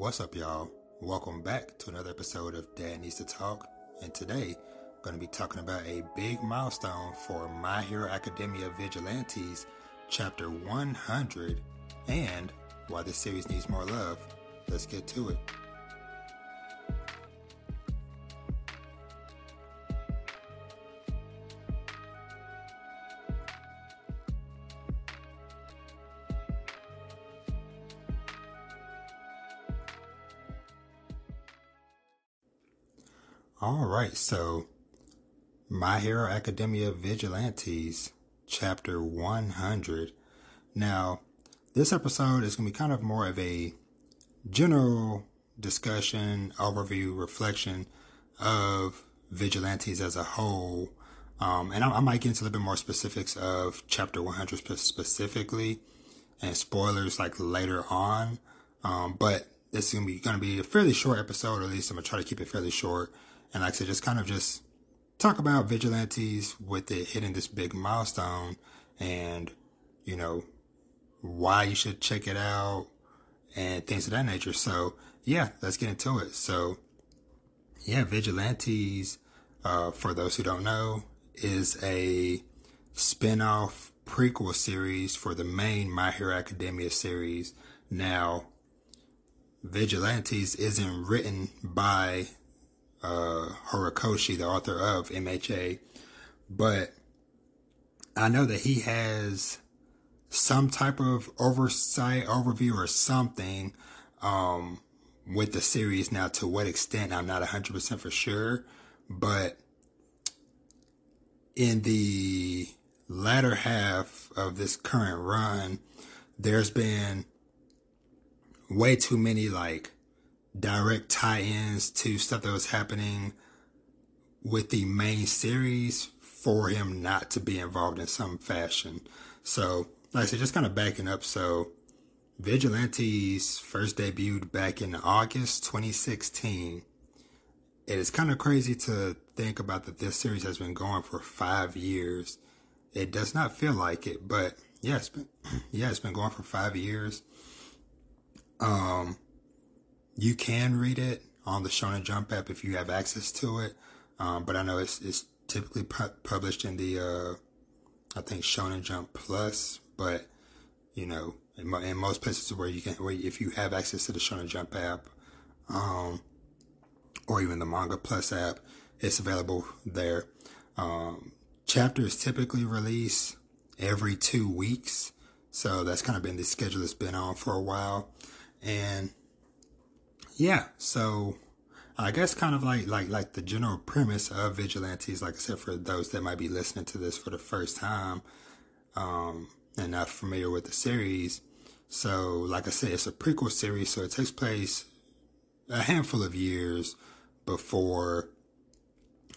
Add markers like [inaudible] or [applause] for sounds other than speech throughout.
What's up, y'all? Welcome back to another episode of Dad Needs to Talk. And today, I'm going to be talking about a big milestone for My Hero Academia Vigilantes, Chapter 100, and why this series needs more love. Let's get to it. Right, so My Hero Academia Vigilantes, Chapter 100. Now, this episode is going to be kind of more of a general discussion, overview, reflection of Vigilantes as a whole. Um, and I, I, might get into a little bit more specifics of Chapter 100 specifically and spoilers like later on. Um, but this is going to be going to be a fairly short episode, or at least I'm going to try to keep it fairly short and like I said, just kind of just talk about vigilantes with it hitting this big milestone and, you know, why you should check it out and things of that nature. So yeah, let's get into it. So yeah, vigilantes, uh, for those who don't know, is a spin-off prequel series for the main My Hero Academia series. Now, Vigilantes isn't written by uh, Horikoshi, the author of MHA, but I know that he has some type of oversight, overview, or something um, with the series. Now, to what extent, I'm not 100% for sure, but in the latter half of this current run, there's been way too many like direct tie-ins to stuff that was happening with the main series for him not to be involved in some fashion. So, like I said, just kind of backing up. So, Vigilantes first debuted back in August 2016. It is kind of crazy to think about that this series has been going for five years. It does not feel like it, but yeah, it's been [clears throat] yeah, it's been going for five years. Um, you can read it on the Shonen Jump app if you have access to it. Um, but I know it's, it's typically pu- published in the, uh, I think Shonen Jump Plus, but you know, in, mo- in, most places where you can, where if you have access to the Shonen Jump app, um, or even the Manga Plus app, it's available there. Um, chapters typically release every two weeks. So that's kind of been the schedule that's been on for a while. And yeah, so I guess kind of like like like the general premise of vigilantes, like I said, for those that might be listening to this for the first time um, and not familiar with the series. So, like I said, it's a prequel series, so it takes place a handful of years before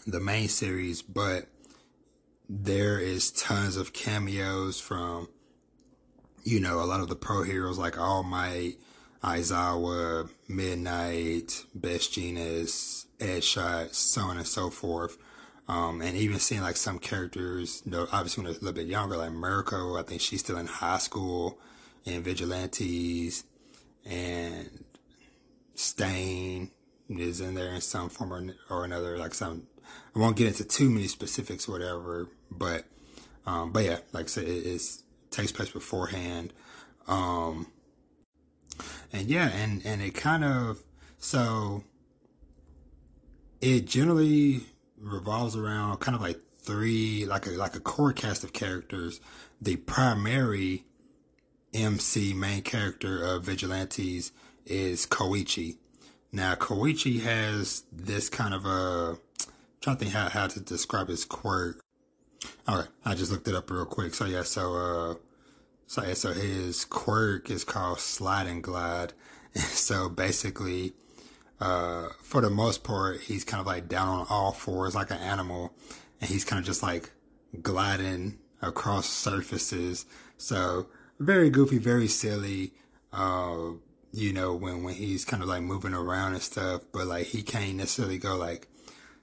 the main series, but there is tons of cameos from you know a lot of the pro heroes like All Might Aizawa, Midnight, Best Jeanist, Edgeshot, so on and so forth. Um, and even seeing like some characters, you know, obviously when they're a little bit younger, like Mirko, I think she's still in high school, and Vigilantes, and Stain is in there in some form or, or another. Like some, I won't get into too many specifics, whatever, but, um, but yeah, like I said, it, it takes place beforehand. Um, and yeah, and and it kind of so it generally revolves around kind of like three like a like a core cast of characters. The primary MC main character of Vigilantes is Koichi. Now Koichi has this kind of a I'm trying to think how, how to describe his quirk. All right, I just looked it up real quick. So yeah, so uh so, so his quirk is called slide and glide. [laughs] so basically, uh, for the most part, he's kind of like down on all fours like an animal and he's kind of just like gliding across surfaces. So very goofy, very silly. Uh, you know, when, when he's kind of like moving around and stuff, but like he can't necessarily go like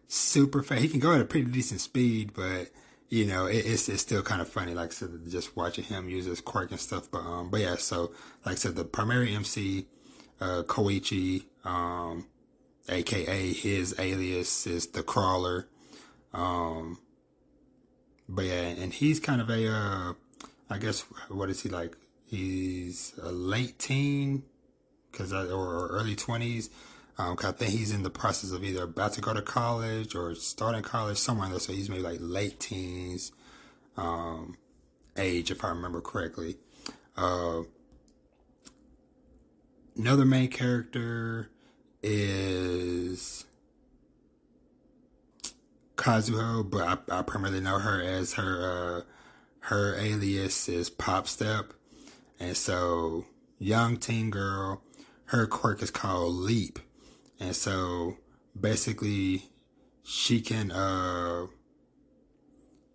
super fast. He can go at a pretty decent speed, but you know, it, it's it's still kind of funny, like I said, just watching him use his quirk and stuff. But um, but yeah, so like I said, the primary MC uh, Koichi, um, aka his alias is the Crawler. Um, but yeah, and he's kind of a, uh, I guess, what is he like? He's a late teen, cause I, or early twenties. Um, cause I think he's in the process of either about to go to college or starting college somewhere in there. So he's maybe like late teens, um, age, if I remember correctly. Uh, another main character is Kazuho, but I, I primarily know her as her uh, her alias is Pop Step, and so young teen girl, her quirk is called Leap, and so basically she can uh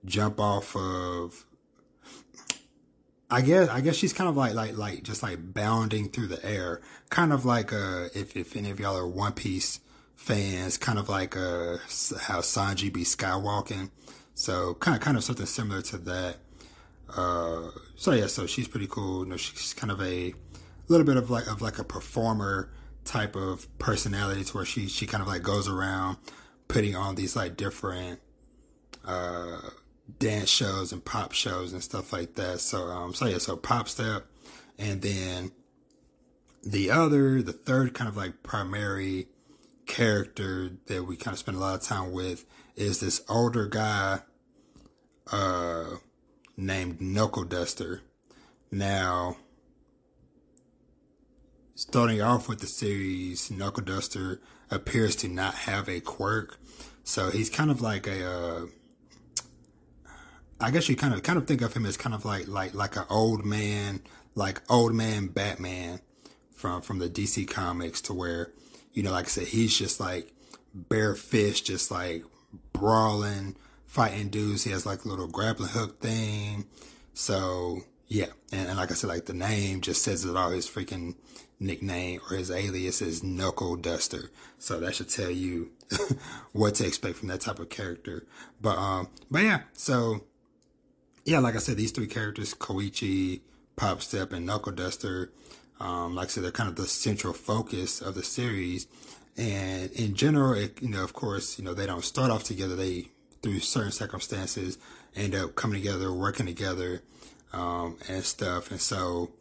jump off of I guess I guess she's kind of like like like just like bounding through the air, kind of like uh if if any of y'all are One Piece fans, kind of like uh how Sanji be skywalking, so kind of kind of something similar to that. Uh, so yeah, so she's pretty cool. You know, she's kind of a little bit of like of like a performer type of personality, to where she she kind of like goes around putting on these like different uh dance shows and pop shows and stuff like that. So, um, so yeah, so pop step, and then the other, the third kind of like primary character that we kind of spend a lot of time with is this older guy, uh, named Knuckle Duster. Now, starting off with the series, Knuckle Duster appears to not have a quirk. So he's kind of like a, uh, I guess you kind of kind of think of him as kind of like like like an old man, like old man Batman from from the DC comics to where, you know, like I said, he's just like bare fist, just like brawling, fighting dudes. He has like a little grappling hook thing. So yeah, and, and like I said, like the name just says it all. His freaking nickname or his alias is Knuckle Duster. So that should tell you [laughs] what to expect from that type of character. But um, but yeah, so yeah, like I said, these three characters, Koichi, Pop Step, and Knuckle Duster, um, like I said, they're kind of the central focus of the series. And in general, it, you know, of course, you know, they don't start off together. They, through certain circumstances, end up coming together, working together, um, and stuff. And so,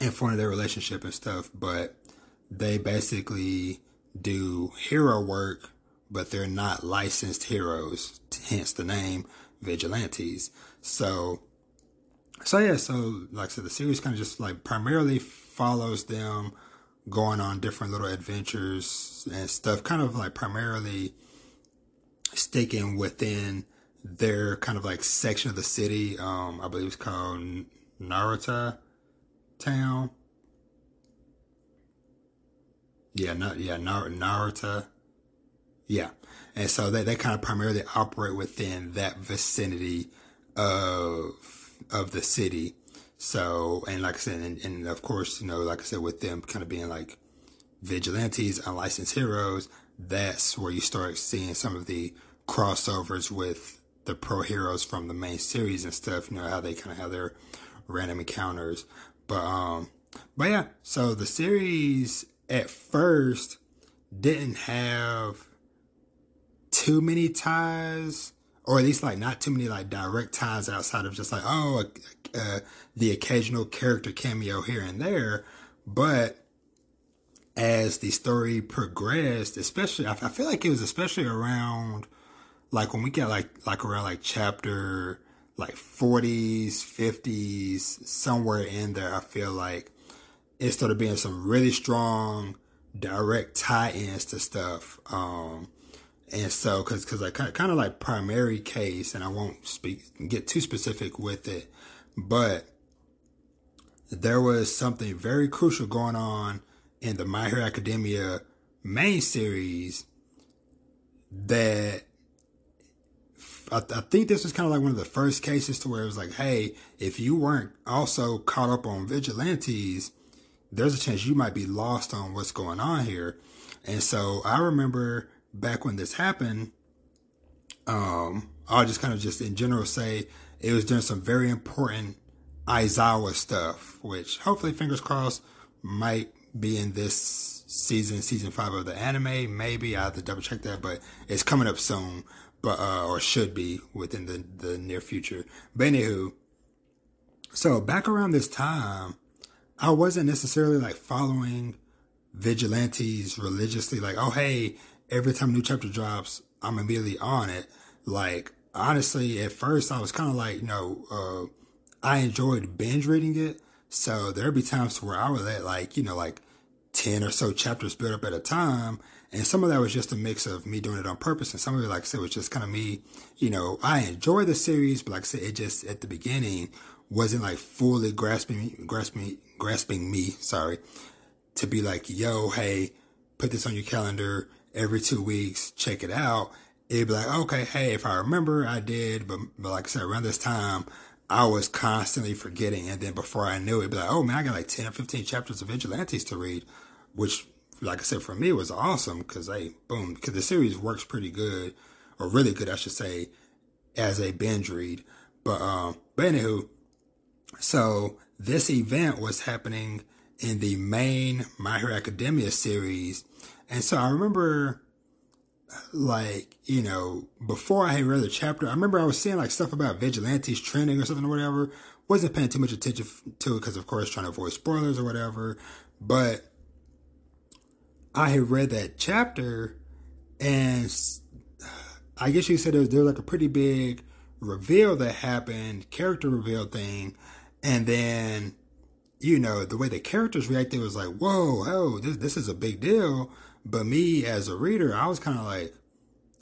in front of their relationship and stuff, but they basically do hero work, but they're not licensed heroes, hence the name vigilantes. So, so yeah, so like I said, the series kind of just like primarily follows them going on different little adventures and stuff, kind of like primarily sticking within their kind of like section of the city. Um, I believe it's called Naruhata Town. Yeah, yeah, Nar- Naruhata. Yeah, and so they, they kind of primarily operate within that vicinity of of the city. So, and like I said, and, and of course, you know, like I said, with them kind of being like vigilantes, unlicensed heroes, that's where you start seeing some of the crossovers with the pro heroes from the main series and stuff. You know how they kind of have their random encounters, but um, but yeah. So the series at first didn't have too many ties, or at least like not too many like direct ties outside of just like oh uh, the occasional character cameo here and there, but as the story progressed, especially I, I feel like it was especially around like when we get like like around like chapter like 40s, 50s, somewhere in there, I feel like it started being some really strong direct tie-ins to stuff. Um, and so, cause, cause I kind of, kind of like primary case, and I won't speak, get too specific with it, but there was something very crucial going on in the My Hero Academia main series that I, I, think this was kind of like one of the first cases to where it was like, hey, if you weren't also caught up on vigilantes, there's a chance you might be lost on what's going on here. And so I remember back when this happened, um, I'll just kind of just in general say it was doing some very important Aizawa stuff, which hopefully, fingers crossed, might be in this season, season five of the anime. Maybe I have to double check that, but it's coming up soon, but uh, or should be within the the near future. But anywho, so back around this time, I wasn't necessarily like following vigilantes religiously. Like, oh hey, every time a new chapter drops, I'm immediately on it. Like honestly, at first I was kind of like, you know, uh, I enjoyed binge reading it. So there'd be times where I would let like, you know, like 10 or so chapters build up at a time. And some of that was just a mix of me doing it on purpose. And some of it, like I said, was just kind of me, you know, I enjoy the series, but like I said, it just at the beginning wasn't like fully grasping, grasping, grasping me, sorry, to be like, yo, hey, put this on your calendar every two weeks, check it out. It'd be like, okay, hey, if I remember, I did. But, but like I said, around this time, I was constantly forgetting. And then before I knew it, it'd be like, oh man, I got like 10 or 15 chapters of Vigilantes to read, which, like I said, for me it was awesome because, hey, boom, because the series works pretty good, or really good, I should say, as a binge read. But, um, but anywho, so this event was happening in the main My Hero Academia series. And so I remember like, you know, before I had read the chapter, I remember I was seeing like stuff about vigilantes trending or something or whatever. Wasn't paying too much attention to it because, of course, trying to avoid spoilers or whatever. But I had read that chapter, and I guess you said there was, there was like a pretty big reveal that happened, character reveal thing, and then you know the way the characters reacted was like, whoa, oh, this this is a big deal. But me as a reader, I was kind of like,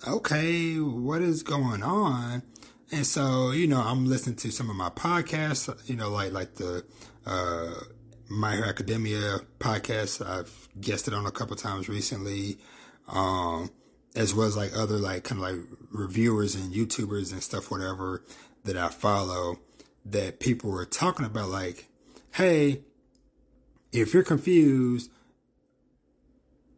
okay, what is going on? And so, you know, I'm listening to some of my podcasts, you know, like, like the, uh, My Hero Academia podcast. I've guested on a couple times recently. Um, as well as like other like kind of like reviewers and YouTubers and stuff, whatever that I follow that people were talking about like, Hey, if you're confused,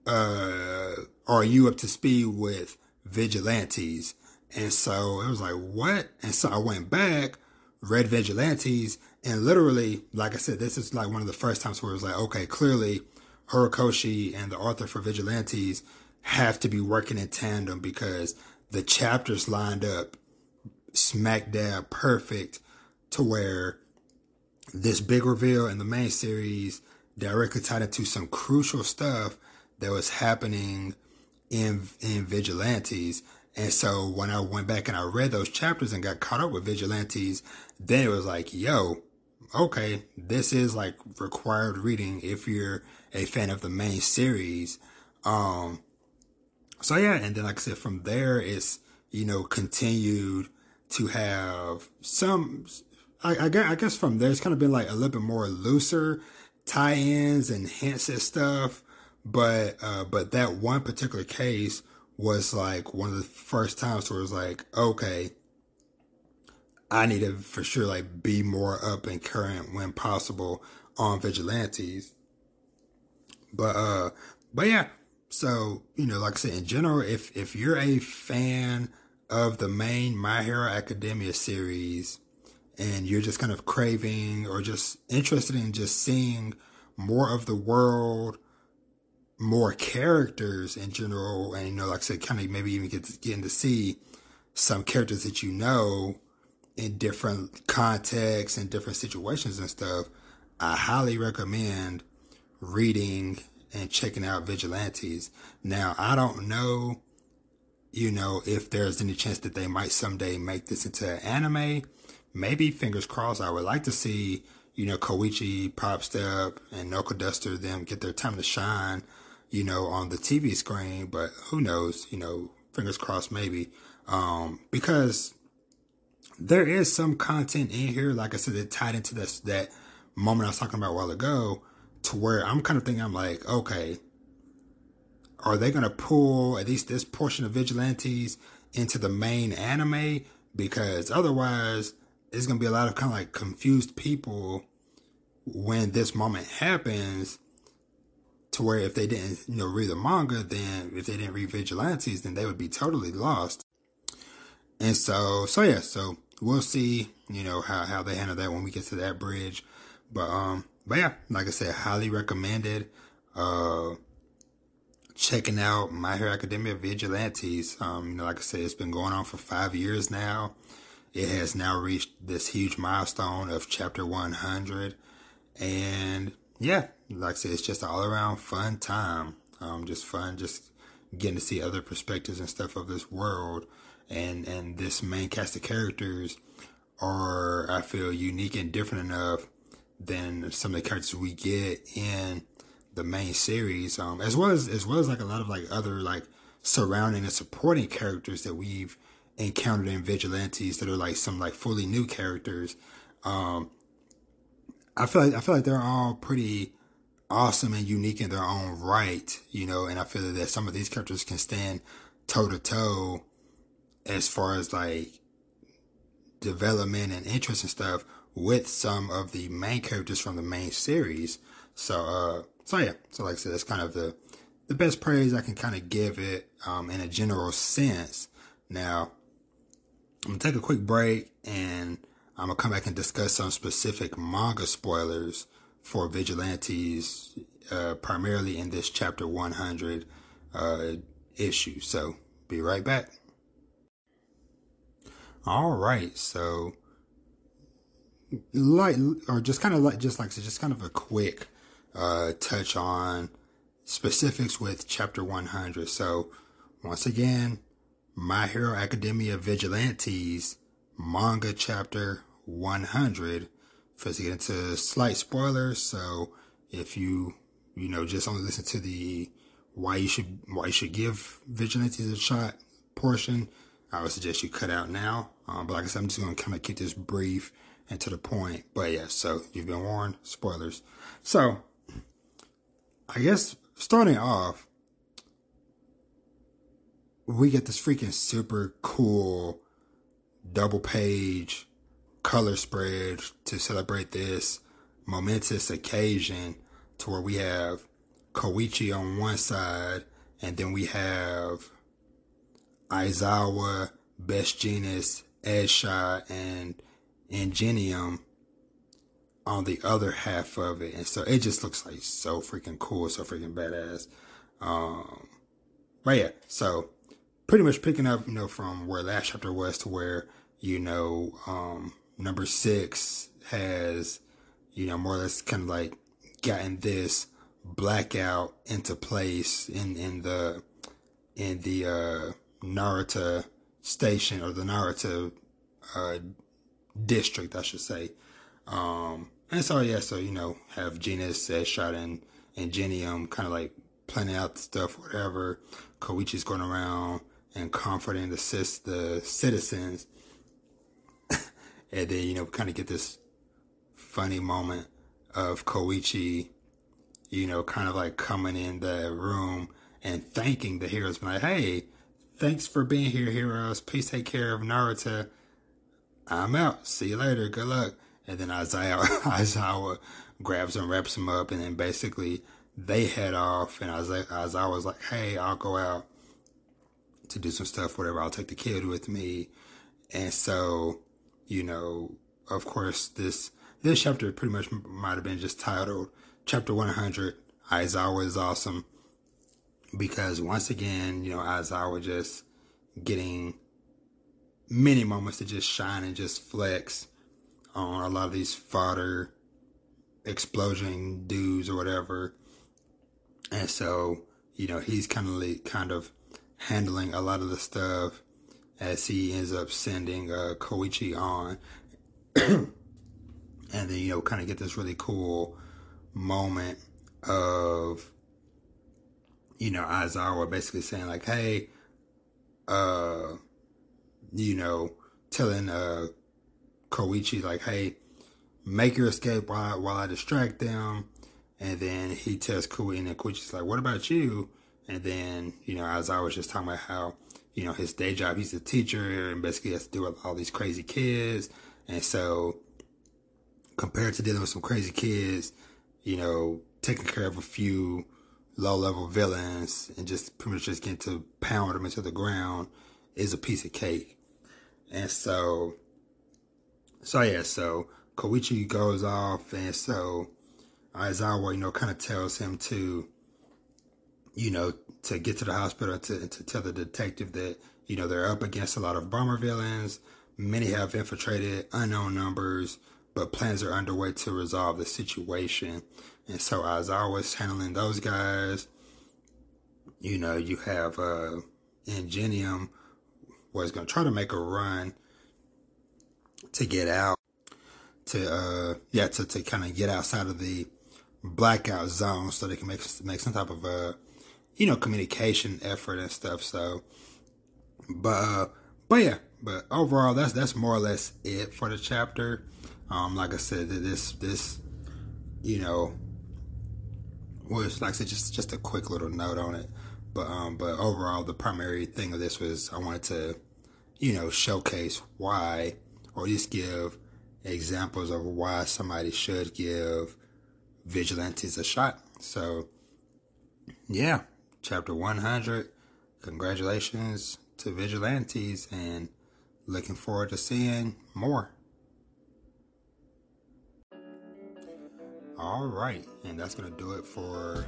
uh, are you up to speed with vigilantes? And so it was like, what? And so I went back, read vigilantes, and literally, like I said, this is like one of the first times where it was like, okay, clearly Horikoshi and the author for vigilantes have to be working in tandem because the chapters lined up smack dab perfect to where this big reveal in the main series directly tied into some crucial stuff that was happening in in vigilantes. And so when I went back and I read those chapters and got caught up with vigilantes, then it was like, yo, okay, this is like required reading if you're a fan of the main series. Um, so yeah, and then like I said, from there it's you know continued to have some. I, I guess, I guess from there it's kind of been like a little bit more looser tie-ins and hints and stuff but uh, but that one particular case was like one of the first times where it was like, okay, I need to for sure like be more up and current when possible on vigilantes. But uh but yeah, so you know, like I said, in general, if if you're a fan of the main My Hero Academia series and you're just kind of craving or just interested in just seeing more of the world more characters in general, and you know, like I said, kind of maybe even get getting to see some characters that you know in different contexts and different situations and stuff. I highly recommend reading and checking out Vigilantes. Now, I don't know, you know, if there's any chance that they might someday make this into an anime. Maybe, fingers crossed. I would like to see, you know, Koichi, Pop Step, and Knuckle Duster them get their time to shine you know, on the TV screen, but who knows, you know, fingers crossed maybe. Um, because there is some content in here, like I said, that tied into this, that moment I was talking about a while ago, to where I'm kind of thinking, I'm like, okay, are they to pull at least this portion of Vigilantes into the main anime? Because otherwise, it's to be a lot of kind of like confused people when this moment happens to where if they didn't, you know, read the manga, then if they didn't read Vigilantes, then they would be totally lost. And so, so yeah, so we'll see, you know, how, how they handle that when we get to that bridge. But, um, but yeah, like I said, highly recommended. uh, checking out My Hero Academia Vigilantes. Um, you know, like I said, it's been going on for five years now. It has now reached this huge milestone of chapter 100. And yeah, like I said, it's just all around fun time. Um, just fun, just getting to see other perspectives and stuff of this world. And, and this main cast of characters are, I feel, unique and different enough than some of the characters we get in the main series, um, as well as as well as like a lot of like other like surrounding and supporting characters that we've encountered in vigilantes that are like some like fully new characters. Um, I feel like I feel like they're all pretty awesome and unique in their own right, you know, and I feel that some of these characters can stand toe to toe as far as like development and interest and stuff with some of the main characters from the main series. So, uh, so yeah, so like I said, that's kind of the the best praise I can kind of give it um, in a general sense. Now, I'm gonna take a quick break and I'm gonna come back and discuss some specific manga spoilers for Vigilantes, uh, primarily in this chapter 100 uh, issue. So, be right back. All right, so like or just kind of like just like so just kind of a quick uh, touch on specifics with chapter 100. So, once again, My Hero Academia Vigilantes manga chapter 100. First, get into slight spoilers. So, if you you know just only listen to the why you should why you should give Vigilantes a shot portion, I would suggest you cut out now. Um, but like I said, I'm just gonna kind of keep this brief and to the point. But yeah, so you've been warned. Spoilers. So I guess starting off, we get this freaking super cool double page color spread to celebrate this momentous occasion to where we have Koichi on one side and then we have Aizawa, Best Jeanist, Edgeshot, and Ingenium on the other half of it. And so it just looks like so freaking cool, so freaking badass. Um, but yeah, so pretty much picking up, you know, from where last chapter was to where, you know, um, number six has, you know, more or less kind of like gotten this blackout into place in, in the, in the, uh, Naruhata station or the Naruhata, uh, district, I should say. Um, and so yeah, so you know, have Jeanist, Edgeshot, and and Ingenium kind of like planning out stuff, whatever. Koichi's going around and comforting the cis the citizens, [laughs] and then you know, kind of get this funny moment of Koichi, you know, kind of like coming in the room and thanking the heroes, like, hey, thanks for being here, heroes. Please take care of Naruhata. I'm out. See you later. Good luck. And then Aizawa, [laughs] Aizawa grabs him, wraps him up, and then basically they head off. And Aizawa, Aizawa was like, hey, I'll go out to do some stuff, whatever. I'll take the kid with me. And so, you know, of course, this this chapter pretty much might have been just titled Chapter 100. Aizawa is awesome because once again, you know, as I was just getting many moments to just shine and just flex on a lot of these fodder explosion dudes or whatever. And so, you know, he's kind of kind of handling a lot of the stuff as he ends up sending uh, Koichi on. [clears throat] and then, you know, kind of get this really cool moment of, you know, Aizawa basically saying like, hey, uh, you know, telling uh Koichi like, "Hey, make your escape while I, while I distract them." And then he tells Kui, and then Koichi's like, "What about you?" And then you know, I was just talking about how you know his day job, he's a teacher, and basically has to deal with all these crazy kids, and so compared to dealing with some crazy kids, you know, taking care of a few low level villains and just pretty much just getting to pound them into the ground is a piece of cake. And so so yeah, so Koichi goes off, and so Aizawa, you know, kind of tells him to, you know, to get to the hospital to, to tell the detective that, you know, they're up against a lot of bomber villains. Many have infiltrated unknown numbers, but plans are underway to resolve the situation. And so, as I was channeling those guys, you know, you have uh, Ingenium was to try to make a run to get out, to uh, yeah, to, to kind of get outside of the blackout zone so they can make make some type of a you know communication effort and stuff. So, but uh, but yeah, but overall that's that's more or less it for the chapter. Um, like I said, this this you know was like I said just just a quick little note on it. But um, but overall, the primary thing of this was I wanted to, you know, showcase why, or least give examples of why somebody should give vigilantes a shot. So, yeah, chapter 100. Congratulations to vigilantes and looking forward to seeing more. All right, and that's to do it for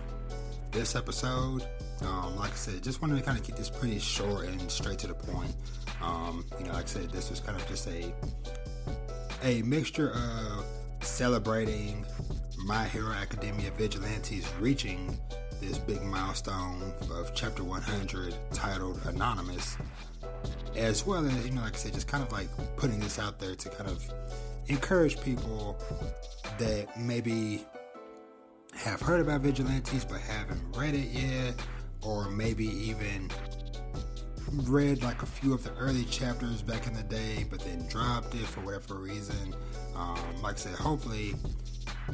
this episode. Um, like I said, just wanted to kind of keep this pretty short and straight to the point. Um, you know, like I said, this was kind of just a a mixture of celebrating My Hero Academia Vigilantes reaching this big milestone of chapter 100 titled Anonymous, as well as, you know, like I said, just kind of like putting this out there to kind of encourage people that maybe have heard about vigilantes but haven't read it yet, or maybe even read like a few of the early chapters back in the day, but then dropped it for whatever reason. Um, like I said, hopefully,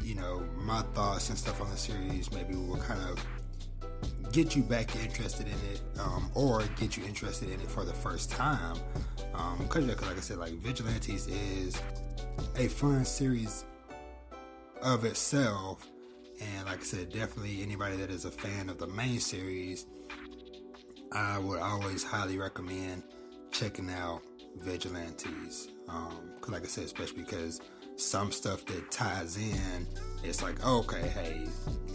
you know, my thoughts and stuff on the series maybe will kind of get you back interested in it, um, or get you interested in it for the first time. Because, um, like I said, like Vigilantes is a fun series of itself, and like I said, definitely anybody that is a fan of the main series I would always highly recommend checking out Vigilantes. Um, cause like I said, especially because some stuff that ties in, it's like, okay, hey,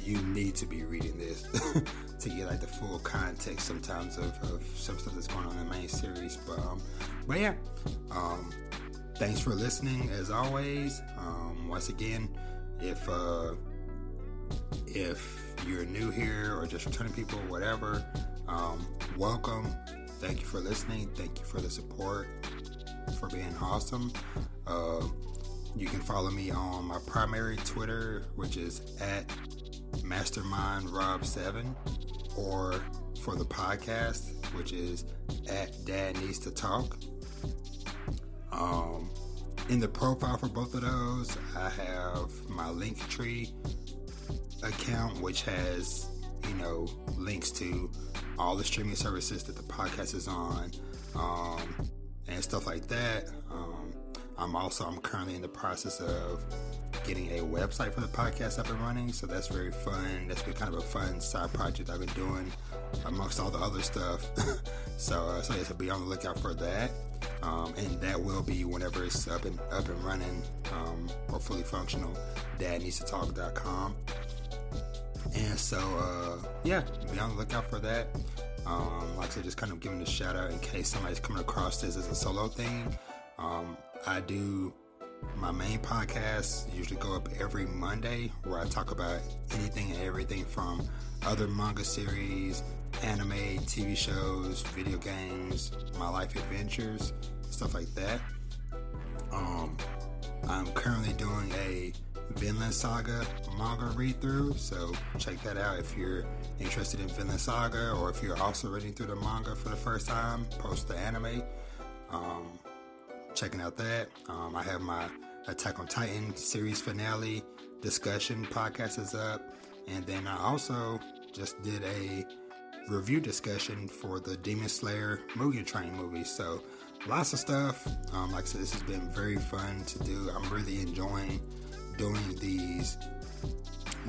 you need to be reading this [laughs] to get like the full context sometimes of, of some stuff that's going on in the main series. But um, but yeah, um, thanks for listening as always. Um, once again, if uh, if you're new here or just returning people, whatever, um, welcome. Thank you for listening. Thank you for the support, for being awesome. Uh, you can follow me on my primary Twitter, which is at MastermindRob7, or for the podcast, which is at Dad Needs to Talk. Um, in the profile for both of those, I have my Linktree account, which has you know links to all the streaming services that the podcast is on, um, and stuff like that. Um, I'm also I'm currently in the process of getting a website for the podcast up and running, so that's very fun. That's been kind of a fun side project I've been doing amongst all the other stuff. [laughs] so, uh, so yeah, so be on the lookout for that, um, and that will be whenever it's up and up and running um, or fully functional. Dad needs to talk.com. And so, uh, yeah, be on the lookout for that. Um, like I said, just kind of giving a shout out in case somebody's coming across this as a solo thing. Um, I do my main podcast usually go up every Monday where I talk about anything and everything from other manga series, anime, TV shows, video games, my life adventures, stuff like that. Um, I'm currently doing a Vinland Saga manga read through. So check that out if you're interested in Vinland Saga or if you're also reading through the manga for the first time, post the anime. Um, checking out that. Um, I have my Attack on Titan series finale discussion podcast is up. And then I also just did a review discussion for the Demon Slayer Mugen Train movie. So lots of stuff. Um, like I said, this has been very fun to do. I'm really enjoying doing these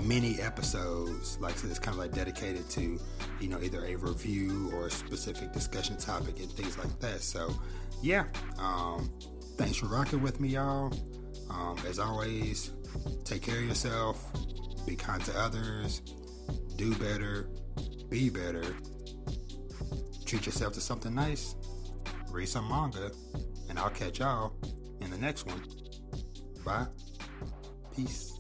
mini episodes like so it's kind of like dedicated to you know either a review or a specific discussion topic and things like that so yeah, um, thanks for rocking with me, y'all. Um, as always, take care of yourself, be kind to others, do better, be better, treat yourself to something nice, read some manga, and I'll catch y'all in the next one. Bye. Peace.